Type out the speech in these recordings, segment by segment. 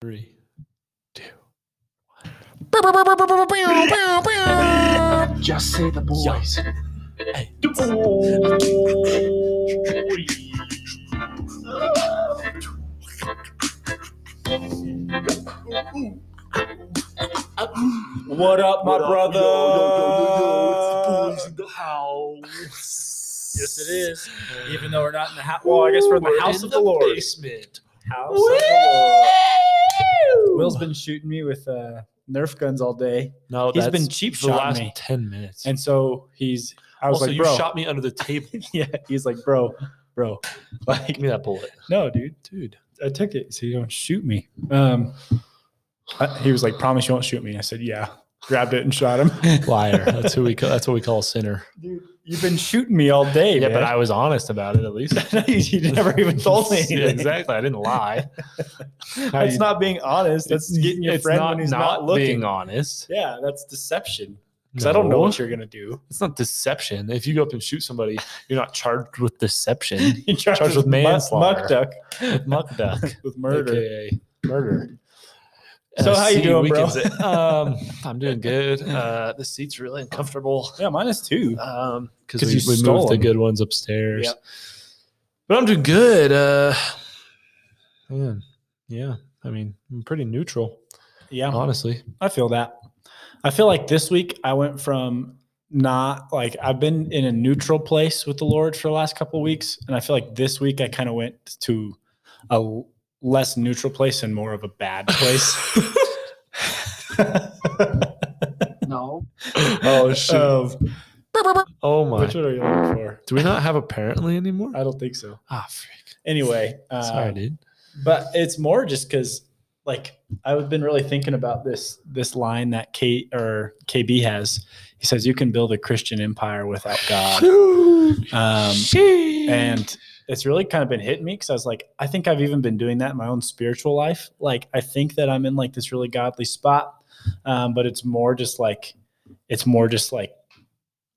Three, two. Just say the boys. Hey. What up, my brother? The boys in the house. Yes, it is. Even though we're not in the house. Well, I guess we're in the We're house in of the, Lord. basement. House of the Lord. Will's been shooting me with uh, Nerf guns all day, No, He's that's been cheap the shotting last me. ten minutes. and so he's. I was also, like, bro, you shot me under the table. yeah, he's like, bro, bro. Like, Give me that bullet, no, dude, dude. I took it so you don't shoot me. Um, I- he was like, promise you won't shoot me. I said, yeah. Grabbed it and shot him. Liar. That's who we. Call, that's what we call a sinner. Dude, you've been shooting me all day. Yeah, man. but I was honest about it at least. you never even told me. Yeah, exactly. I didn't lie. That's not being honest. That's it's- getting your friend not, when he's not, not, looking. being honest. Yeah, that's deception. Because I don't know what you're gonna do. It's not deception. If you go up and shoot somebody, you're not charged with deception. You're Charged with mu- manslaughter. muck duck muck duck, with murder. aka murder. So how you doing, bro? um, I'm doing good. Uh, the seat's really uncomfortable. Yeah, mine is too. Um, because 'Cause we, we moved the good ones upstairs. Yep. But I'm doing good. Uh, man, yeah. I mean, I'm pretty neutral, Yeah, honestly. I feel that. I feel like this week I went from not like I've been in a neutral place with the Lord for the last couple of weeks, and I feel like this week I kind of went to a less neutral place and more of a bad place. No. Oh shit! Of- oh my! which one are you looking for? Do we not have apparently anymore? I don't think so. Ah, freak. Anyway, uh, Sorry, dude. but it's more just because like I've been really thinking about this this line that K or KB has. He says you can build a Christian empire without God. Um, and it's really kind of been hitting me because I was like, I think I've even been doing that in my own spiritual life. Like I think that I'm in like this really godly spot, um, but it's more just like it's more just like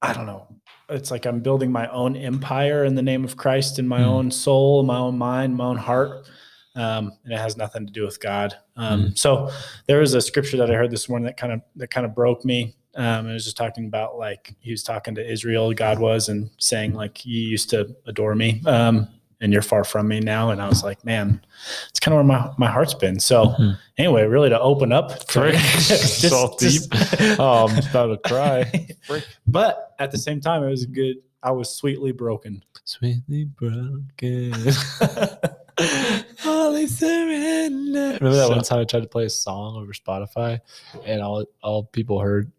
I don't know. It's like I'm building my own empire in the name of Christ in my Hmm. own soul, my own mind, my own heart. Um, and it has nothing to do with God. Um, So there was a scripture that I heard this morning that kind of that kind of broke me. Um, it was just talking about like he was talking to Israel, God was, and saying like you used to adore me, um, and you're far from me now. And I was like, man, it's kind of where my, my heart's been. So Mhm. anyway, really to open up, Frick. So deep. Oh, I'm about to cry. but at the same time, it was good. I was sweetly broken. Sweetly broken. Holy surrender. Remember that So- one time I tried to play a song over Spotify and all all people heard,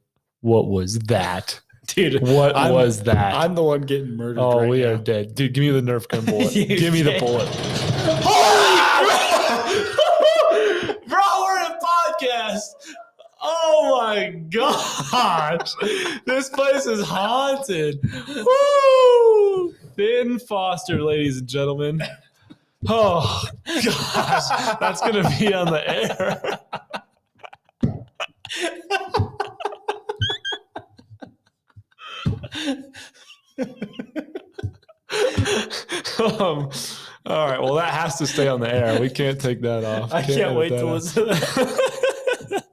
what was that? Dude, What I'm- was that? I'm the one getting murdered. oh, right we now. are dead. Dude, give me the Nerf gun bullet. Give me the bullet. Bro, we're in a podcast. Oh my gosh. This place is haunted. Woo! Finn Foster, ladies and gentlemen. Oh gosh, that's gonna be on the air. Um, all right, well, that has to stay on the air. We can't take that off. I can't edit wait to listen to that.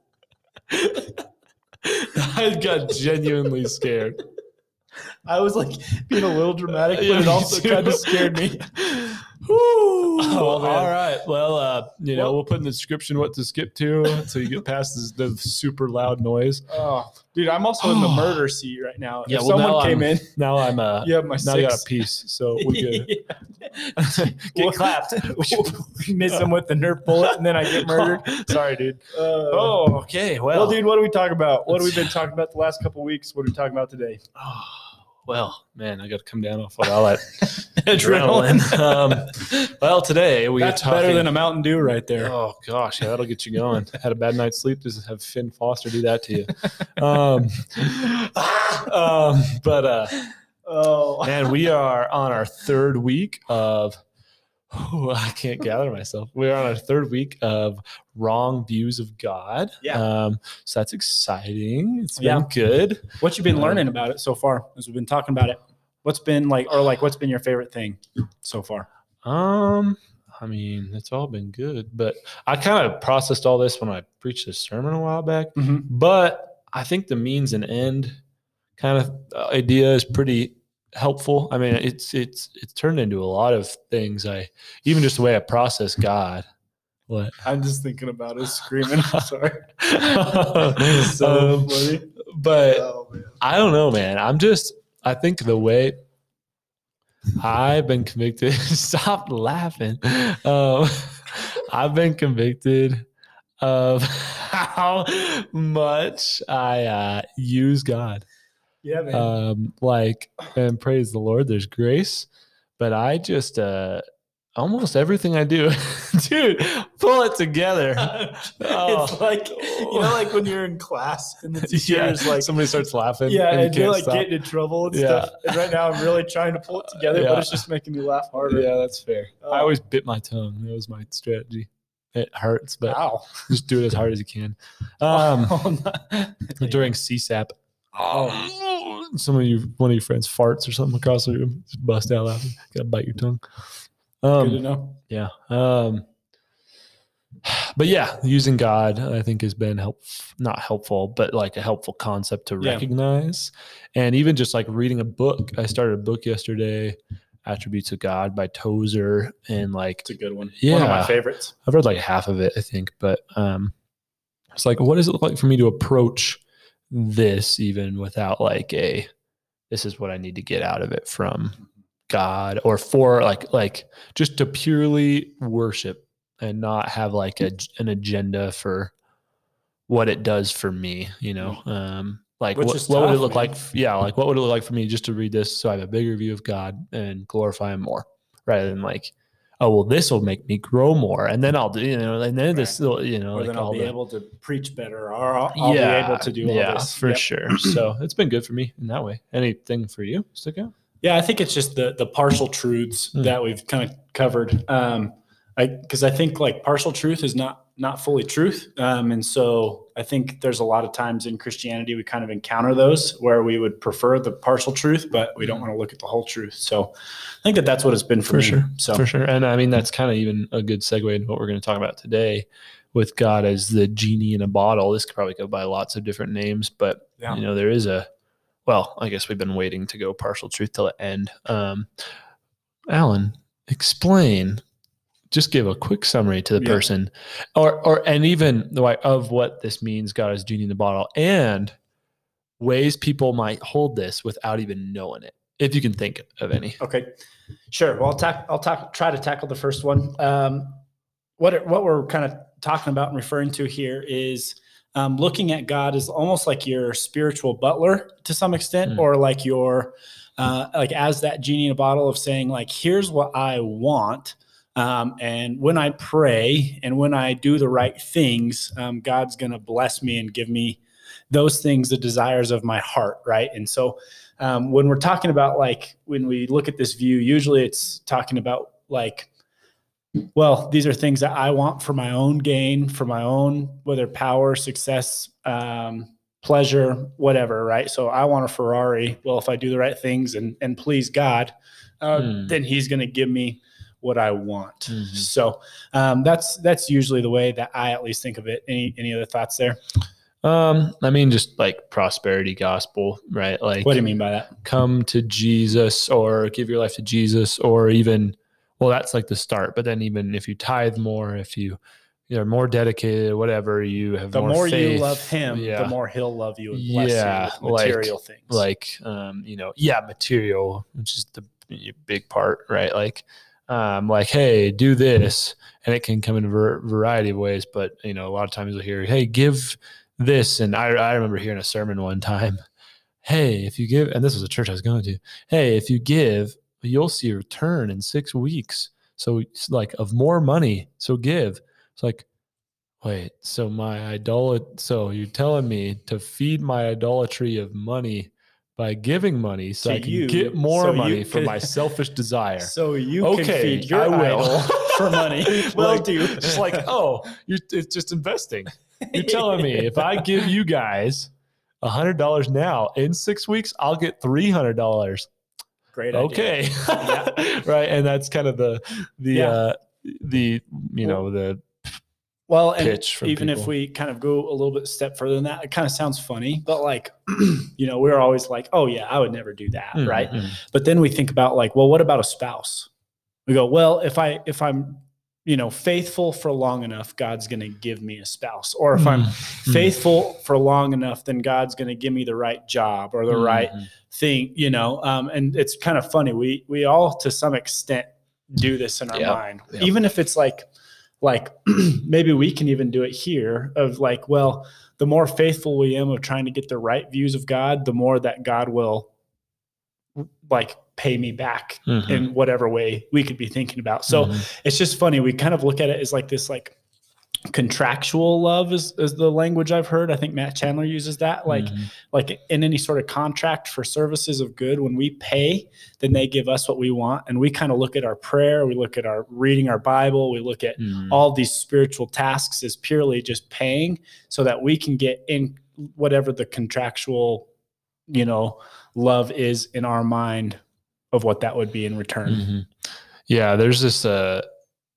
I got genuinely scared. I was like being a little dramatic, but Yeah, it also kind of scared me. Oh, man. all right. Well, uh, you know, Well- we'll put in the description what to skip to until you get past this, the super loud noise. Oh, dude, I'm also in the murder seat right now. Yeah, if well, someone came I'm- in, Now I'm uh, have my now I got a piece, so we're. Get clapped. Miss him with the Nerf bullet, and then I get murdered. Sorry, dude. Uh, Oh, okay. Well, well, dude, what do we talk about? What have we been talking about the last couple weeks? What are we talking about today? Oh, well, man, I got to come down off of all that adrenaline. um, well, today we That's are talking. better than a Mountain Dew right there. Oh gosh, yeah, that'll get you going. Had a bad night's sleep. Just have Finn Foster do that to you. Um, um, but uh, Oh, man, we are on our third week of. Oh, I can't gather myself. We're on our third week of wrong views of God. Yeah. Um, so that's exciting. It's been Yeah. good. what you've been Um, learning about it so far? As we've been talking about it, what's been like, or like, what's been your favorite thing so far? Um, I mean, it's all been good. But I kind of processed all this when I preached this sermon a while back. Mhm. But I think the means and end kind of uh, idea is pretty helpful. I mean, it's it's it's turned into a lot of things. I even just the way I process God. What? I'm just thinking about it screaming. I'm sorry. so Um, funny. But Oh. I don't know, man. I'm just, I think the way I've been convicted, stop laughing. Um, I've been convicted of how much I uh, use God. Yeah, man. Um, like, and praise the Lord, there's grace. But I just, uh, almost everything I do, dude, pull it together. Oh. it's like you know, like when you're in class and the teacher yeah, is like, somebody starts laughing. yeah, and you and you're like stop. getting in trouble and Yeah. stuff. And right now, I'm really trying to pull it together, Yeah. but it's just making me laugh harder. Yeah, that's fair. Oh. I always bit my tongue. That was my strategy. It hurts, but Wow. just do it as hard as you can. Um, Oh, during CSAP, Oh. Some of you, one of your friends farts or something across the room, just bust out laughing. Gotta bite your tongue. Good to Um, know. yeah. Um, but yeah, using God, I think, has been help not helpful, but like a helpful concept to Yeah. recognize. And even just like reading a book. I started a book yesterday, Attributes of God by Tozer, and like It's a good one. Yeah, One of my favorites. I've read like half of it, I think, but um, it's like, what does it look like for me to approach this even without like a, this is what I need to get out of it from God or for like, like just to purely worship and not have like a, an agenda for what it does for me, you know? Um, like Which what, what would it look man. like? Yeah. Like what would it look like for me just to read this so I have a bigger view of God and glorify him more rather than like, oh well this will make me grow more and then i'll do you know and then this will you know Or like then I'll be the- able to preach better, or I'll, I'll be able to do all yeah this. for Yep. sure so it's been good for me in that way anything for you stick out Yeah, I think it's just the the partial truths Hmm. that we've kind of covered. Um, I because I think like partial truth is not not fully truth, um, and so I think there's a lot of times in Christianity we kind of encounter those where we would prefer the partial truth, but we don't want to look at the whole truth. So I think that that's what it's been for, For me. sure. So for sure and i mean that's kind of even a good segue into what we're going to talk about today with god as the genie in a bottle this could probably go by lots of different names but Yeah. you know there is a well i guess we've been waiting to go partial truth till the end um alan explain just give a quick summary to the Yeah. person or or and even the way of what this means god is genie in the bottle and ways people might hold this without even knowing it if you can think of any Okay, sure. Well, I'll tack, I'll talk, try to tackle the first one. Um, what it, what we're kind of talking about and referring to here is um, looking at God as almost like your spiritual butler to some extent, Mm. or like your uh, like as that genie in a bottle of saying like, here's what I want. Um, and when I pray and when I do the right things, um, God's going to bless me and give me those things, the desires of my heart. Right. And so um, when we're talking about like when we look at this view usually it's talking about like well these are things that i want for my own gain for my own whether power success um, pleasure whatever right so i want a ferrari well if i do the right things and and please god uh, Hmm. then he's going to give me what i want Mhm. so um, that's that's usually the way that i at least think of it any any other thoughts there Um, I mean, just like prosperity gospel, right? Like, what do you mean by that come to Jesus or give your life to Jesus, or even, well, that's like the start. But then, even if you tithe more, if you you're more dedicated, whatever, you have the more, more, you love him yeah. the more he'll love you and bless Yeah, you with like- material things like, um, you know, yeah, material, which is the big part, right? Like, um, like, hey, do this, and it can come in a variety of ways. But you know, a lot of times you'll hear, hey, give this, and I, I remember hearing a sermon one time. Hey, if you give, and this was a church I was going to. Hey, if you give, you'll see a return in six weeks. So it's like of more money. So give. It's like, wait, so my idolat so you're telling me to feed my idolatry of money by giving money so To I can you, get more so money for my selfish desire. So you Okay, can feed your I will. idol for money. well, Like, do. Just like, oh, it's just investing. You're telling me if I give you guys a hundred dollars now in six weeks, I'll get three hundred dollars. Great idea. Okay, right, and that's kind of the the Yeah. uh, the you know the Well, and even if we kind of go a little bit step further than that, it kind of sounds funny, but like, you know, we're always like, oh yeah, I would never do that, right? Mhm. But then we think about like, well, what about a spouse? We go, well, if I if I'm you know faithful for long enough, God's going to give me a spouse, or if I'm Mhm. faithful for long enough, then God's going to give me the right job or the right Mhm. thing, you know. Um, and it's kind of funny. We we all to some extent do this in our Yeah, mind, yeah. even if it's like like maybe we can even do it here of like, well, the more faithful we am of trying to get the right views of God, the more that God will like pay me back Mhm. in whatever way we could be thinking about. So Mhm. it's just funny. We kind of look at it as like this like contractual love is, is the language I've heard. I think Matt Chandler uses that. Like Mhm. like in any sort of contract for services of good, when we pay, then they give us what we want. And we kind of look at our prayer, we look at our reading our Bible, we look at Mhm. all these spiritual tasks as purely just paying so that we can get in whatever the contractual, you know, love is in our mind of what that would be in return. Mhm. Yeah, there's this. Uh,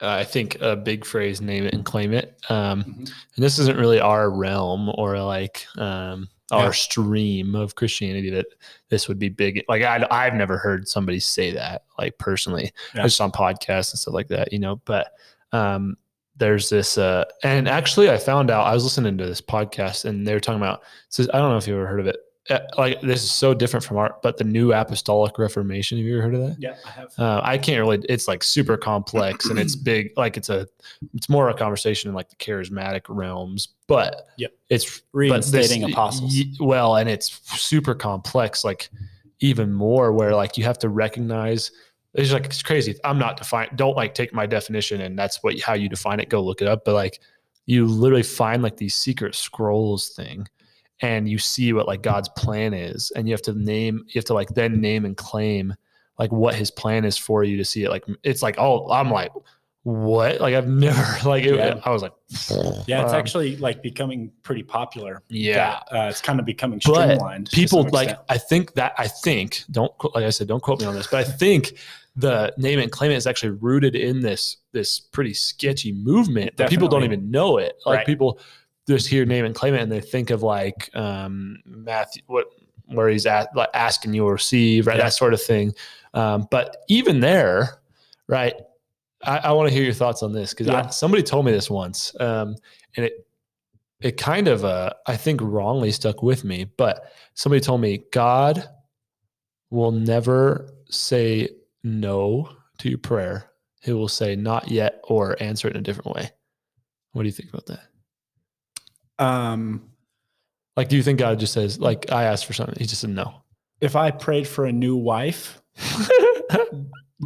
I think a big phrase: "Name it and claim it." Um, Mhm. and this isn't really our realm or like um, our Yeah. stream of Christianity. That this would be big. Like I, I've never heard somebody say that. Like personally, Yeah. just on podcasts and stuff like that. You know, but um, there's this. Uh, and actually, I found out I was listening to this podcast and they were talking about. So I don't know if you ever heard of it. Uh, Like this is so different from art, but the New Apostolic Reformation. Have you ever heard of that? Yeah, I have. uh, I can't really. It's like super complex and it's big. Like it's a, it's more a conversation in like the charismatic realms, but yeah, it's but this- Reinstating apostles. well, and it's super complex. Like even more where like you have to recognize. It's like it's crazy. I'm not define. Don't like take my definition and that's what how you define it. Go look it up. But like you literally find like these secret scrolls thing and you see what like God's plan is, and you have to name, you have to like then name and claim like what His plan is for you to see it. Like it's like oh, I'm like what? Like I've never like it, Yeah. I was like Yeah, it's um, actually like becoming pretty popular. yeah. that, uh, it's kind of becoming streamlined. People like. I think that I think don't like I said don't quote me on this, but I think the name and claim it is actually rooted in this this pretty sketchy movement, but people don't even know it. Like Right. people just hear name and claim it and they think of like um Matthew what where he's at like asking you will receive, right? Yeah. That sort of thing. Um, but even there, right? I, I want to hear your thoughts on this because Yeah. somebody told me this once, um, and it it kind of uh, I think wrongly stuck with me. But somebody told me God will never say no to your prayer. He will say not yet or answer it in a different way. What do you think about that? Um, Like, do you think God just says, like, I asked for something, he just said no? if I prayed for a new wife,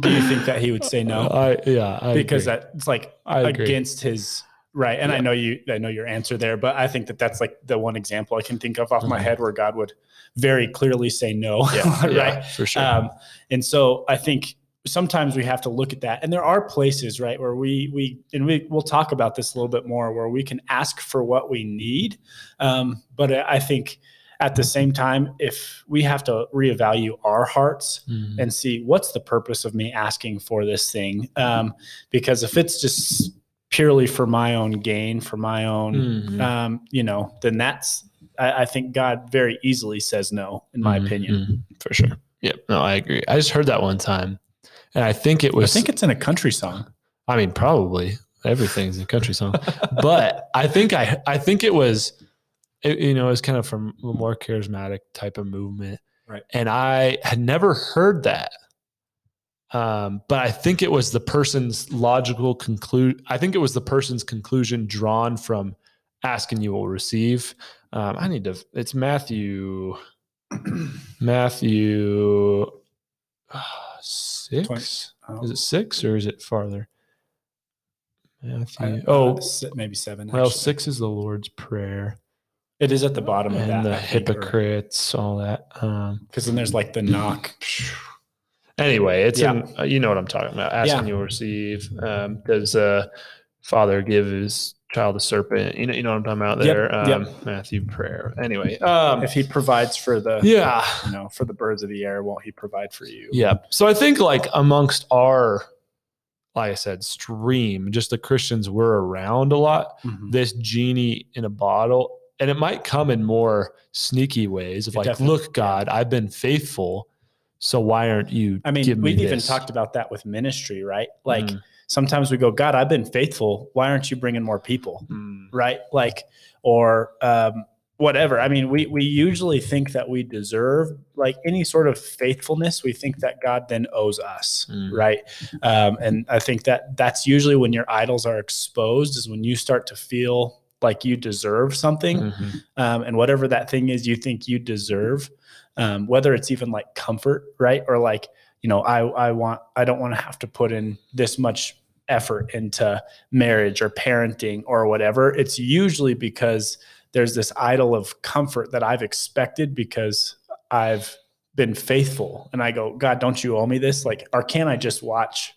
do you think that he would say no? I yeah, I because agree. that's like I agree. against his right. And I know you, I know your answer there, but I think that that's like the one example I can think of off my Mhm. head where God would very clearly say no. yeah, right. yeah, for sure. Um, and so I think sometimes we have to look at that. And there are places, right, where we we and we we'll talk about this a little bit more, where we can ask for what we need. Um, but I think at the same time, if we have to reevaluate our hearts Mhm. and see what's the purpose of me asking for this thing, um, because if it's just purely for my own gain, for my own, Mhm. um, you know, then that's I, I think God very easily says no, in my Mhm, opinion. mhm, for sure. Yep, no, I agree. I just heard that one time, and I think it was. I think it's in a country song. I mean, probably everything's a country song, but I think I I think it was, it, you know, it's kind of from a more charismatic type of movement, Right. And I had never heard that, um, but I think it was the person's logical conclude. I think it was the person's conclusion drawn from asking you will receive. Um, I need to. It's Matthew. Matthew uh, six. Oh, Is it six or is it farther? Matthew. I- oh, uh, maybe seven. well, actually. six is the Lord's prayer It is at the bottom of and that. the I think, or- hypocrites, all that. Um, because then there's like the knock. anyway, it's Yeah. in, uh, you know what I'm talking about. Asking Yeah. you'll receive. Um, does uh, father give his child of serpent? You know, you know what I'm talking about there. yep. Um, Matthew prayer. Anyway, um, If he provides for the, yeah, you know, for the birds of the air, won't he provide for you? Yeah. So I think like amongst our like I said, stream, just the Christians were around a lot. Mhm. This genie in a bottle, and it might come in more sneaky ways of It like, look, God, I've been faithful. So why aren't you? I mean, me we've even talked about that with ministry, right? Like Mm. Sometimes we go, God, I've been faithful. Why aren't you bringing more people? Mm. Right? Like, or um, whatever. I mean, we we usually think that we deserve like any sort of faithfulness. We think that God then owes us, Mm. right? Um, and I think that that's usually when your idols are exposed, is when you start to feel like you deserve something Mhm. um, and whatever that thing is you think you deserve um, whether it's even like comfort right or like you know i i want i don't want to have to put in this much effort into marriage or parenting or whatever it's usually because there's this idol of comfort that i've expected because i've been faithful and i go god don't you owe me this like or can i just watch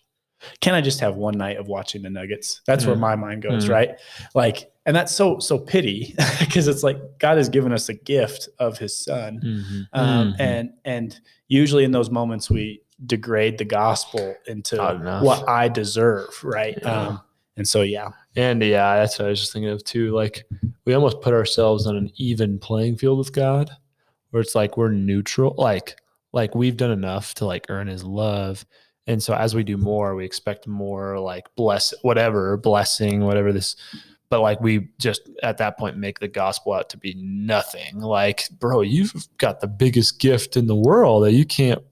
can i just have one night of watching the nuggets that's where Mm. my mind goes Mm. right like and that's so so pity because it's like god has given us a gift of his son Mhm. um, Mhm. and and usually in those moments we degrade the gospel into what i deserve right Yeah. um, and so yeah And yeah, that's what I was just thinking of too. Like we almost put ourselves on an even playing field with God, where it's like we're neutral. Like like we've done enough to like earn His love, and so as we do more, we expect more. Like bless whatever blessing, whatever this. But like we just at that point make the gospel out to be nothing. Like, bro, you've got the biggest gift in the world that you can't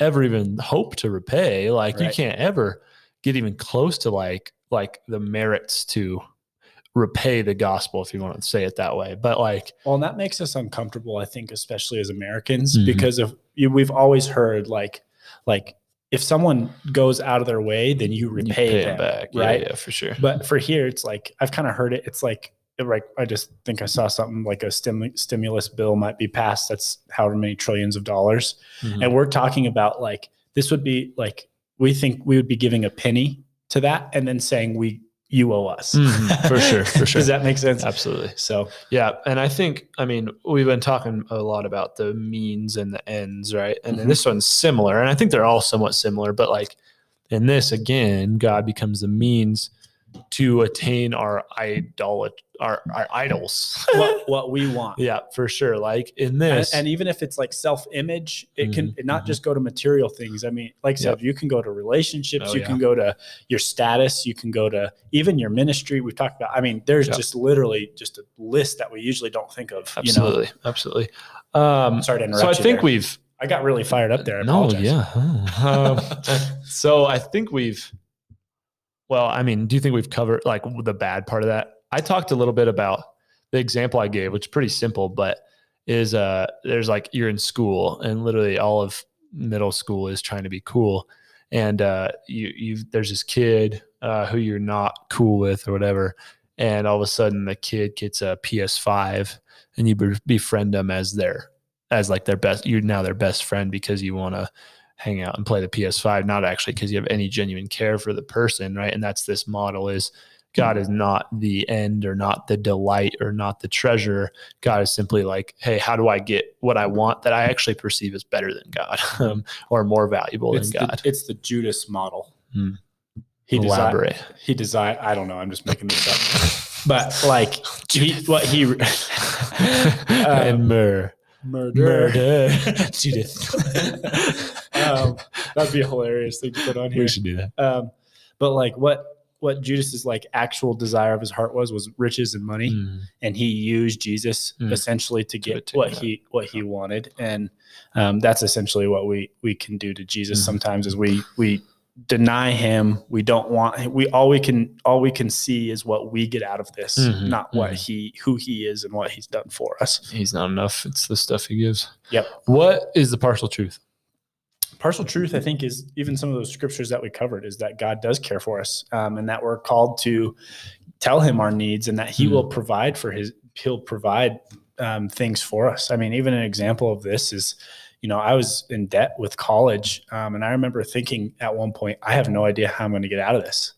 ever even hope to repay. Like you can't ever get even close to like like the merits to repay the gospel if you want to say it that way but like well and that makes us uncomfortable i think especially as americans Mhm. because of you, we've always heard like like if someone goes out of their way then you you repay pay them it back yeah, right yeah for sure But for here, it's like I've kind of heard it. It's like like I just think I saw something like a stim- stimulus bill might be passed. That's however many trillions of dollars, Mhm. and we're talking about like this would be like we think we would be giving a penny to that, and then saying we you owe us Mhm. For sure, for sure. Does that make sense? absolutely So yeah and i think i mean we've been talking a lot about the means and the ends right and then Mhm. this one's similar and i think they're all somewhat similar but like in this again god becomes the means to attain our idolat our, our idols what what we want. yeah for sure like in this and even if it's like self-image, it can Mhm, not mhm. just go to material things. I mean, like I said, Yep. you can go to relationships, Oh, you yeah. can go to your status, you can go to even your ministry. We've talked about. I mean, there's Yep. just literally just a list that we usually don't think of. absolutely absolutely um Sorry to interrupt. so i you think there. we've I got really fired up there. I no apologize. yeah um, so i think we've well i mean do you think we've covered like the bad part of that? I talked a little bit about the example i gave which is pretty simple but is uh there's like you're in school and literally all of middle school is trying to be cool. And uh you you there's this kid uh who you're not cool with or whatever. And all of a sudden the kid gets a ps5 and you befriend them as their as like their best you're now their best friend because you want to hang out and play the ps5 not actually because you have any genuine care for the person right and that's this model is god is not the end or not the delight or not the treasure god is simply like hey how do i get what i want that i actually perceive as better than god um, or more valuable It's than the, god it's the Judas model. Hmm. He designed. elaborate He designed. I don't know. I'm just making this up. But like he, what he and myrrh murder Murder. Judith. um, that'd be a hilarious thing to put on here. we should do that Um, but like what what Judas's like actual desire of his heart was was riches and money, Mm. and he used Jesus Mm. essentially to To get attain what that. he what he wanted, and um, that's essentially what we we can do to Jesus Mhm. sometimes is we we deny him we don't want we all we can all we can see is what we get out of this Mhm, not what mhm. he who he is and what he's done for us he's not enough it's the stuff he gives Yep. what is the partial truth partial truth i think is even some of those scriptures that we covered is that god does care for us um, and that we're called to tell him our needs and that he Mhm. will provide for his he'll provide um, things for us i mean even an example of this is you know i was in debt with college um, and i remember thinking at one point i have no idea how i'm going to get out of this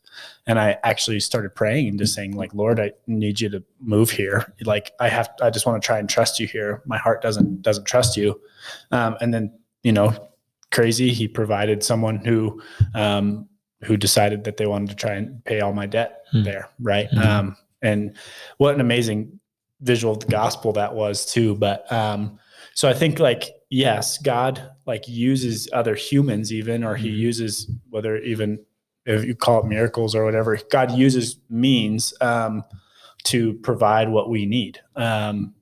and i actually started praying and just saying like lord i need you to move here like i have i just want to try and trust you here my heart doesn't doesn't trust you um, and then you know crazy he provided someone who um, who decided that they wanted to try and pay all my debt Hmm. there, right? Mhm. Um, and what an amazing visual of the gospel that was too. But um, so I think like yes, God like uses other humans even, or He Mhm. uses whether even if you call it miracles or whatever, God uses means um, to provide what we need. Um,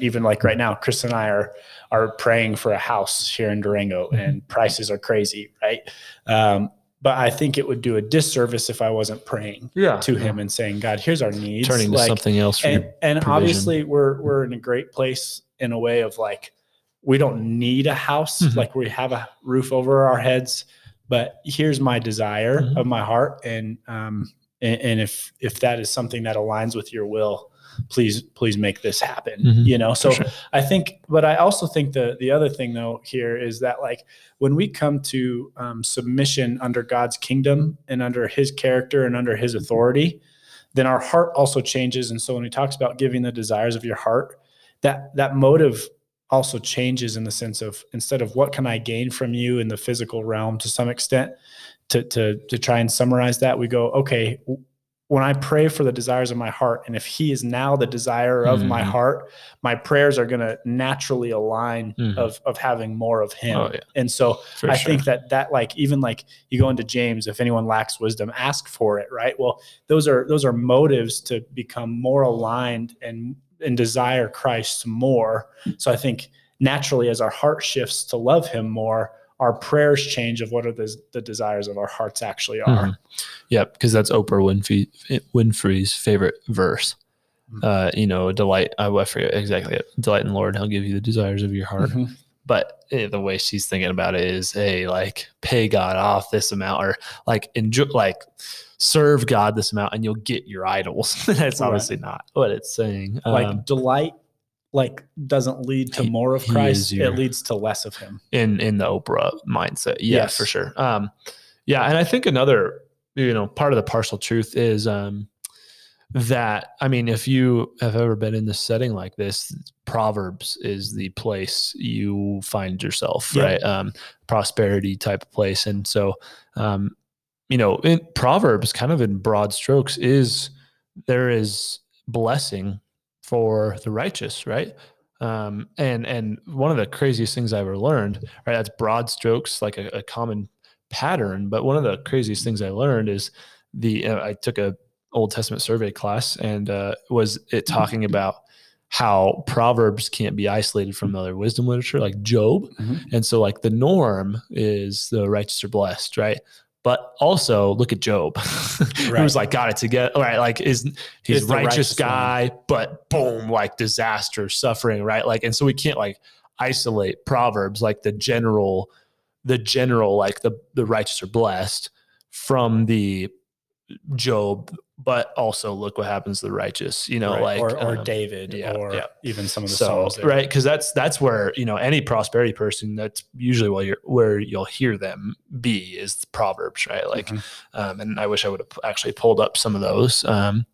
even like right now, Chris and I are are praying for a house here in Durango, and prices are crazy, right? Um, but I think it would do a disservice if I wasn't praying Yeah. to Him and saying, "God, here's our needs." Turning to something else and and obviously we're we're in a great place in a way of like we don't need a house Mhm. like we have a roof over our heads but here's my desire Mhm. of my heart and um and, and if if that is something that aligns with your will please please make this happen Mhm. you know so sure. I think, but I also think the the other thing though here is that like when we come to um, submission under God's kingdom and under His character and under His authority, then our heart also changes. And so when He talks about giving the desires of your heart, that that motive also changes in the sense of instead of what can I gain from you in the physical realm to some extent, to to to try and summarize that, we go okay. When I pray for the desires of my heart, and if He is now the desire of my Mhm. heart, my prayers are going to naturally align Mhm. of of having more of him Oh, yeah. and so For i sure. think that that like even like you go into james if anyone lacks wisdom ask for it right well those are those are motives to become more aligned and and desire christ more so i think naturally as our heart shifts to love him more our prayers change of what are the, the desires of our hearts actually are Mhm. Yep, because that's Oprah Winfrey Winfrey's favorite verse. Mhm. Uh, you know, delight. I, I forget exactly. It. Delight in the Lord, He'll give you the desires of your heart. Mhm. But eh, the way she's thinking about it is, hey, like pay God off this amount, or like enjoy, like serve God this amount, and you'll get your idols. that's Right. obviously not what it's saying. like Um, delight like doesn't lead to He- more of christ your- it leads to less of him in in the Oprah mindset. Yeah, Yes. for sure. Um, yeah, and I think another you know part of the partial truth is um, that I mean, if you have ever been in this setting like this, Proverbs is the place you find yourself, Yeah. right? Um, prosperity type of place, and so um, you know, in Proverbs, kind of in broad strokes, is there is blessing for the righteous, right? Um, and and one of the craziest things I ever learned, right? That's broad strokes, like a, a common pattern. But one of the craziest things I learned is the uh, I took a Old Testament survey class, and uh, was it talking about how Proverbs can't be isolated from other wisdom literature, like Job, Mhm. and so like the norm is the righteous are blessed, right? But also look at Job, Right. who's like got it together, right? Like is he's righteous, righteous one. guy, but boom, like disaster, suffering, right? Like, and so we can't like isolate Proverbs, like the general, the general, like the the righteous are blessed from the Job, but also look what happens to the righteous, you know, Right. like or, or um, David yeah, or yeah. even some of the so psalms there. right because that's that's where you know any prosperity person that's usually where you're where you'll hear them be is proverbs right like Mhm. um and i wish i would have actually pulled up some of those um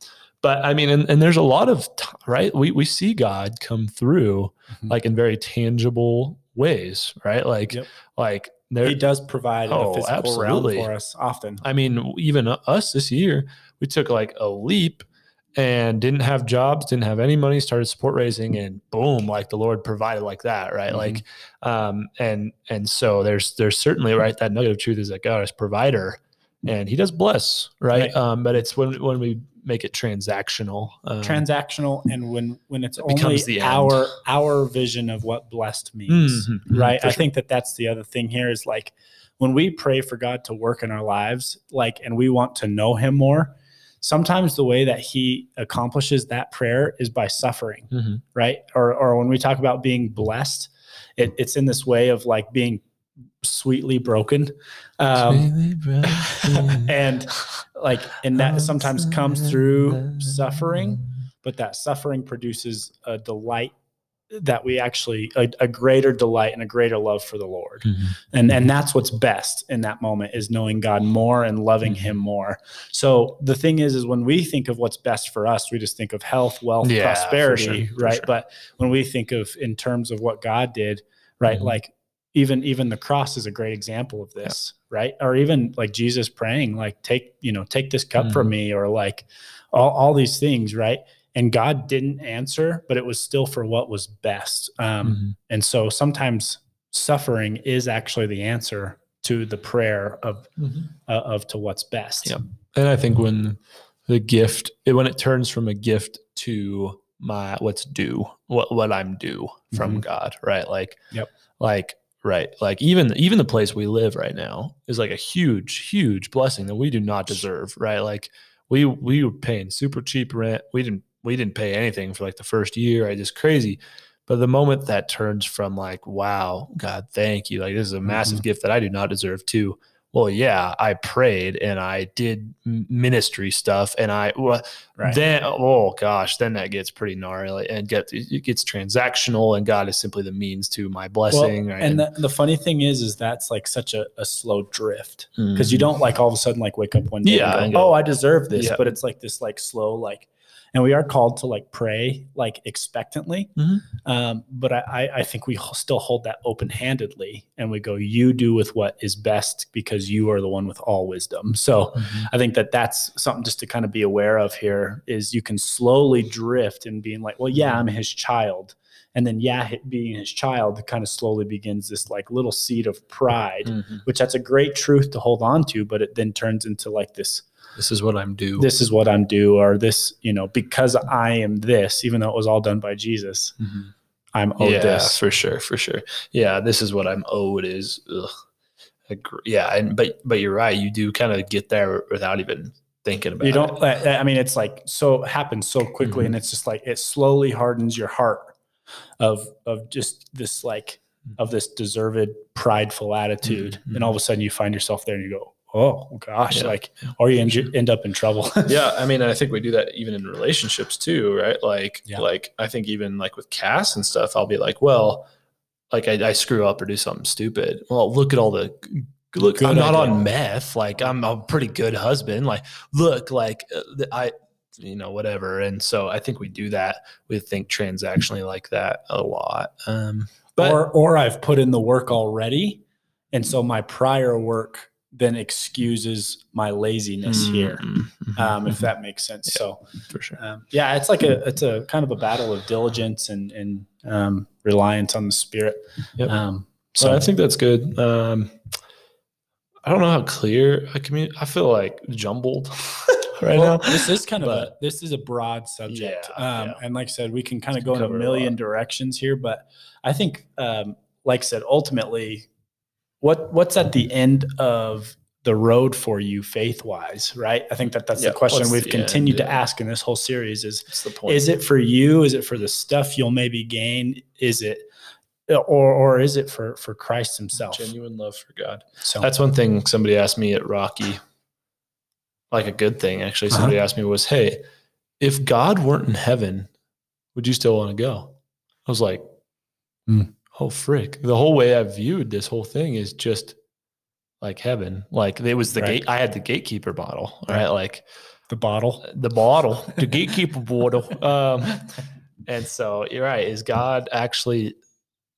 but i mean and, and there's a lot of t- right we we see god come through Mhm. like in very tangible ways right like Yep. like there he does provide Oh, the physical absolutely. realm for us often I mean, even us this year, we took like a leap and didn't have jobs, didn't have any money, started support raising, and boom, like the Lord provided like that, right? Mhm. Like, um, and and so there's there's certainly right that nugget of truth is that God is provider, and He does bless, right? Right. Um, but it's when when we make it transactional, um, transactional and when when it's It only becomes the end. our our vision of what blessed means Mhm, mhm, right i sure. think that that's the other thing here is like when we pray for god to work in our lives like and we want to know him more sometimes the way that he accomplishes that prayer is by suffering Mhm. right or or when we talk about being blessed it, it's in this way of like being sweetly broken. Um, and like and that sometimes comes through suffering but that suffering produces a delight that we actually a, a greater delight and a greater love for the lord. Mhm. and and that's what's best in that moment is knowing god more and loving him more. So the thing is is when we think of what's best for us we just think of health wealth Yeah, prosperity sure, right? sure. but when we think of in terms of what god did right Mhm. like even even the cross is a great example of this, right? Or even like Jesus praying, like take you know take this cup from me, or like all all these things, right? And God didn't answer, but it was still for what was best. Um, Mhm. and so sometimes suffering is actually the answer to the prayer of Mhm. uh, of to what's best. And I think when the gift, when it turns from a gift to my what's due, what what I'm due from Mhm. God, right? Like, Yep. like right, like even even the place we live right now is like a huge, huge blessing that we do not deserve, right? Like we we were paying super cheap rent. We didn't we didn't pay anything for like the first year. I just crazy. But the moment that turns from like, wow, God, thank you, like this is a mm-hmm. massive gift that I do not deserve, to well, yeah, I prayed and I did ministry stuff, and I well, Right. then oh gosh, then that gets pretty gnarly and get it gets transactional, and God is simply the means to my Well, blessing. right? and the, the funny thing is, is that's like such a, a slow drift because you mm-hmm. don't like all of a sudden like wake up one day Yeah, and and go, go, oh, I deserve this. Yeah. But it's like this like slow like, and we are called to like pray like expectantly. Mhm. Um, but I, I think we still hold that open handedly, and we go, you do with what is best because you are the one with all wisdom. So. Mhm. I think that that's something just to kind of be aware of here is you can slowly drift and being like, well, yeah, I'm his child. And then, yeah, being his child kind of slowly begins this like little seed of pride, Mhm. which that's a great truth to hold on to, but it then turns into like this, This is what I'm due. this is what I'm due, or this, you know, because I am this, even though it was all done by Jesus, Mhm. I'm owed yeah, this. for sure, for sure. Yeah, this is what I'm owed. Is ugh. Yeah, and but but you're right. You do kind of get there without even thinking about You it. don't, I I mean, it's like so happens so quickly, Mhm. and it's just like it slowly hardens your heart of of just this like of this deserved prideful attitude, Mhm. and all of a sudden you find yourself there, and you go, oh gosh, Yeah. like, or you end, end up in trouble. yeah i mean i think we do that even in relationships too right like Yeah. like i think even like with cass and stuff i'll be like well like i, I screw up or do something stupid well look at all the look Good i'm not idea. on meth like i'm a pretty good husband like look like uh, i you know whatever and so i think we do that we think transactionally like that a lot um but or or I've put in the work already, and so my prior work then excuses my laziness here. Mm, mhm, Um, if that makes sense. So for sure um, yeah, it's like a it's a kind of a battle of diligence and and um, reliance on the spirit. Yep. Um, So so I think that's good. Um, I don't know how clear I commu I feel like jumbled right Well, now. this is kind of a this is a broad subject, Yeah, um, yeah. and like I said, we can kind of go in a cover a million directions here. But I think, um, like I said, ultimately, what what's at the end of the road for you faith wise, right? I think that that's Yeah, the question we've the continued end, to ask in this whole series: is is it for you? Is it for the stuff you'll maybe gain? Is it or or is it for for Christ Himself? genuine love for God? So That's one thing somebody asked me at Rocky. Like a good thing, actually. Uh-huh. Somebody asked me was, "Hey, if God weren't in heaven, would you still want to go?" I was like, Hmm. "Oh frick!" The whole way I viewed this whole thing is just like heaven. Like it was the Right. gate. I had the gatekeeper bottle, Right. right? Like the bottle. the bottle, the gatekeeper bottle. Um, and so you're right. Is God actually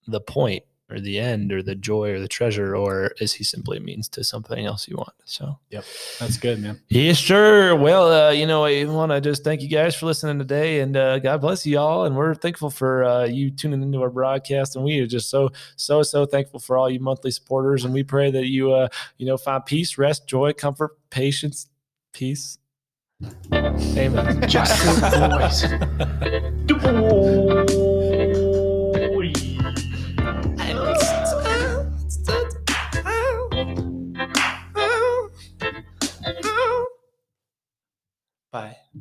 the point or the end or the joy or the treasure, or is he simply a means to something else you want? So, Yep. That's good, man. yes, sure. Well, uh, you know, I want to just thank you guys for listening today and uh, God bless you all. And we're thankful for uh, you tuning into our broadcast. And we are just so, so, so thankful for all you monthly supporters. And we pray that you, uh, you know, find peace, rest, joy, comfort, patience, peace. Amen. Good boys. Bye.